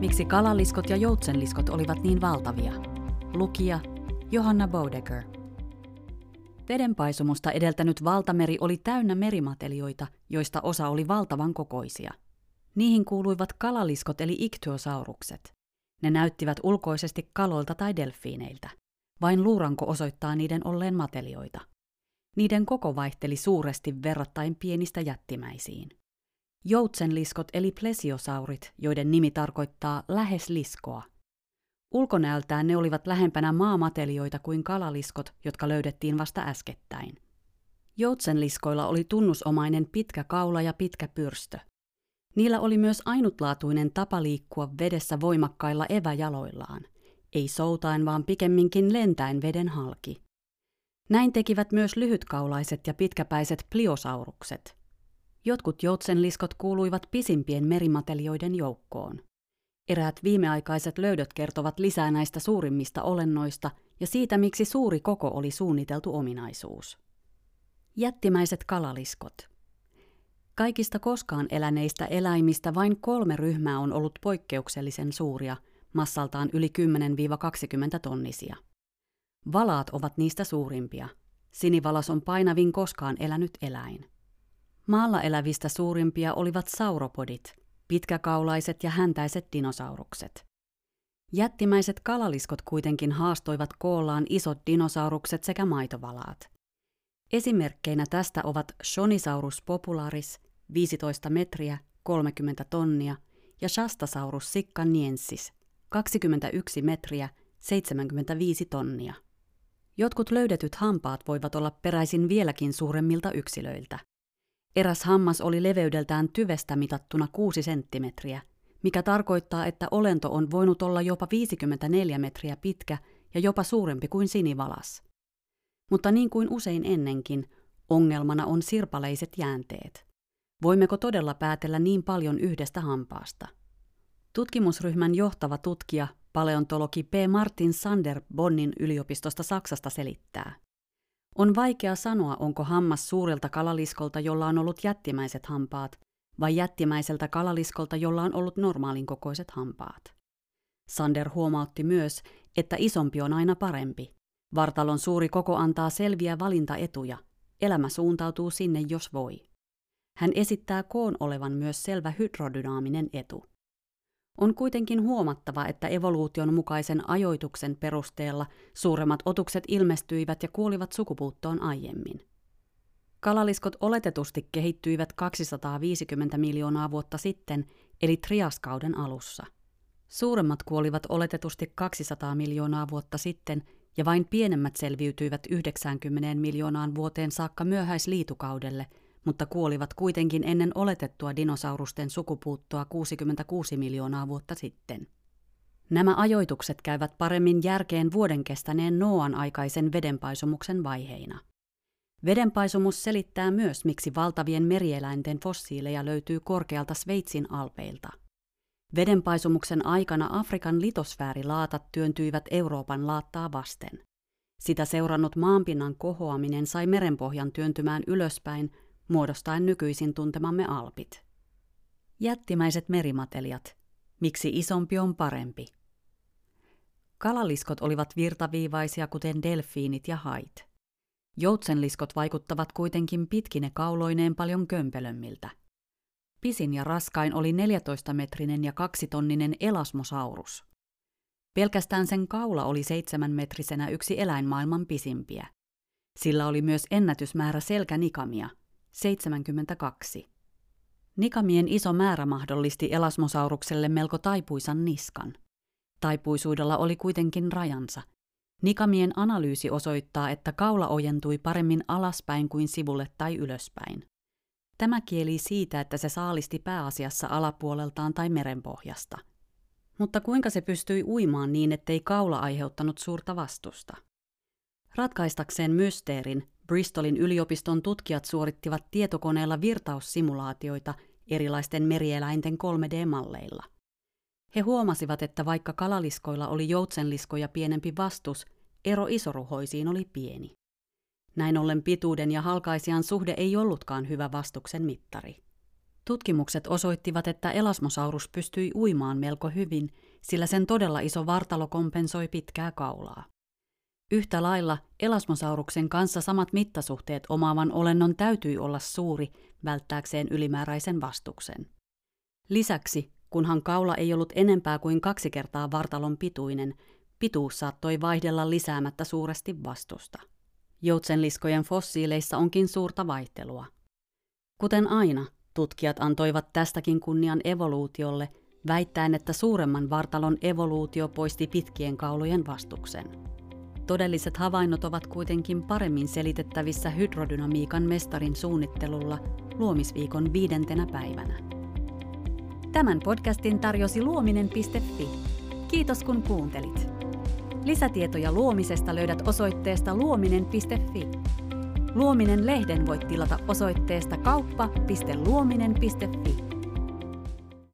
Miksi kalaliskot ja joutsenliskot olivat niin valtavia? Lukija Johanna Bodecker. Vedenpaisumusta edeltänyt valtameri oli täynnä merimatelijoita, joista osa oli valtavan kokoisia. Niihin kuuluivat kalaliskot eli iktyosaurukset. Ne näyttivät ulkoisesti kaloilta tai delfiineiltä. Vain luuranko osoittaa niiden olleen matelioita. Niiden koko vaihteli suuresti verrattain pienistä jättimäisiin. Joutsenliskot eli plesiosaurit, joiden nimi tarkoittaa lähes liskoa. Ulkonäöltään ne olivat lähempänä maamatelioita kuin kalaliskot, jotka löydettiin vasta äskettäin. Joutsenliskoilla oli tunnusomainen pitkä kaula ja pitkä pyrstö. Niillä oli myös ainutlaatuinen tapa liikkua vedessä voimakkailla eväjaloillaan. Ei soutaen, vaan pikemminkin lentäen veden halki. Näin tekivät myös lyhytkaulaiset ja pitkäpäiset pliosaurukset. Jotkut joutsenliskot kuuluivat pisimpien merimatelioiden joukkoon. Eräät viimeaikaiset löydöt kertovat lisää näistä suurimmista olennoista ja siitä, miksi suuri koko oli suunniteltu ominaisuus. Jättimäiset kalaliskot. Kaikista koskaan eläneistä eläimistä vain kolme ryhmää on ollut poikkeuksellisen suuria, massaltaan yli 10-20 tonnisia. Valaat ovat niistä suurimpia. Sinivalas on painavin koskaan elänyt eläin. Maalla elävistä suurimpia olivat sauropodit, pitkäkaulaiset ja häntäiset dinosaurukset. Jättimäiset kalaliskot kuitenkin haastoivat koollaan isot dinosaurukset sekä maitovalaat. Esimerkkeinä tästä ovat Shonisaurus popularis, 15 metriä, 30 tonnia, ja Shastasaurus siccaniensis, 21 metriä, 75 tonnia. Jotkut löydetyt hampaat voivat olla peräisin vieläkin suuremmilta yksilöiltä. Eräs hammas oli leveydeltään tyvestä mitattuna 6 senttimetriä, mikä tarkoittaa, että olento on voinut olla jopa 54 metriä pitkä ja jopa suurempi kuin sinivalas. Mutta niin kuin usein ennenkin, ongelmana on sirpaleiset jäänteet. Voimmeko todella päätellä niin paljon yhdestä hampaasta? Tutkimusryhmän johtava tutkija, paleontologi P. Martin Sander Bonnin yliopistosta Saksasta selittää. On vaikea sanoa, onko hammas suurelta kalaliskolta, jolla on ollut jättimäiset hampaat, vai jättimäiseltä kalaliskolta, jolla on ollut normaalin kokoiset hampaat. Sander huomautti myös, että isompi on aina parempi. Vartalon suuri koko antaa selviä valintaetuja. Elämä suuntautuu sinne, jos voi. Hän esittää koon olevan myös selvä hydrodynaaminen etu. On kuitenkin huomattava, että evoluution mukaisen ajoituksen perusteella suuremmat otukset ilmestyivät ja kuolivat sukupuuttoon aiemmin. Kalaliskot oletetusti kehittyivät 250 miljoonaa vuotta sitten, eli triaskauden alussa. Suuremmat kuolivat oletetusti 200 miljoonaa vuotta sitten, ja vain pienemmät selviytyivät 90 miljoonaan vuoteen saakka myöhäisliitukaudelle – mutta kuolivat kuitenkin ennen oletettua dinosaurusten sukupuuttoa 66 miljoonaa vuotta sitten. Nämä ajoitukset käyvät paremmin järkeen vuoden kestäneen Noan aikaisen vedenpaisumuksen vaiheina. Vedenpaisumus selittää myös, miksi valtavien merieläinten fossiileja löytyy korkealta Sveitsin alpeilta. Vedenpaisumuksen aikana Afrikan litosfäärilaatat työntyivät Euroopan laattaa vasten. Sitä seurannut maanpinnan kohoaminen sai merenpohjan työntymään ylöspäin muodostaen nykyisin tuntemamme alpit. Jättimäiset merimatelijat. Miksi isompi on parempi? Kalaliskot olivat virtaviivaisia kuten delfiinit ja hait. Joutsenliskot vaikuttavat kuitenkin pitkine kauloineen paljon kömpelömmiltä. Pisin ja raskain oli 14-metrinen ja kaksitonninen elasmosaurus. Pelkästään sen kaula oli seitsemänmetrisenä yksi eläinmaailman pisimpiä. Sillä oli myös ennätysmäärä selkänikamia – 72. Nikamien iso määrä mahdollisti elasmosaurukselle melko taipuisan niskan. Taipuisuudella oli kuitenkin rajansa. Nikamien analyysi osoittaa, että kaula ojentui paremmin alaspäin kuin sivulle tai ylöspäin. Tämä kieli siitä, että se saalisti pääasiassa alapuoleltaan tai merenpohjasta. Mutta kuinka se pystyi uimaan niin, ettei kaula aiheuttanut suurta vastusta? Ratkaistakseen mysteerin, Bristolin yliopiston tutkijat suorittivat tietokoneella virtaussimulaatioita erilaisten merieläinten 3D-malleilla. He huomasivat, että vaikka kalaliskoilla oli joutsenliskoja pienempi vastus, ero isoruhoisiin oli pieni. Näin ollen pituuden ja halkaisijan suhde ei ollutkaan hyvä vastuksen mittari. Tutkimukset osoittivat, että Elasmosaurus pystyi uimaan melko hyvin, sillä sen todella iso vartalo kompensoi pitkää kaulaa. Yhtä lailla Elasmosauruksen kanssa samat mittasuhteet omaavan olennon täytyi olla suuri välttääkseen ylimääräisen vastuksen. Lisäksi, kunhan kaula ei ollut enempää kuin kaksi kertaa vartalon pituinen, pituus saattoi vaihdella lisäämättä suuresti vastusta. Joutsenliskojen fossiileissa onkin suurta vaihtelua. Kuten aina, tutkijat antoivat tästäkin kunnian evoluutiolle, väittäen, että suuremman vartalon evoluutio poisti pitkien kaulojen vastuksen. Todelliset havainnot ovat kuitenkin paremmin selitettävissä hydrodynamiikan mestarin suunnittelulla luomisviikon viidentenä päivänä. Tämän podcastin tarjosi luominen.fi. Kiitos kun kuuntelit. Lisätietoja luomisesta löydät osoitteesta luominen.fi. Luominen-lehden voit tilata osoitteesta kauppa.luominen.fi.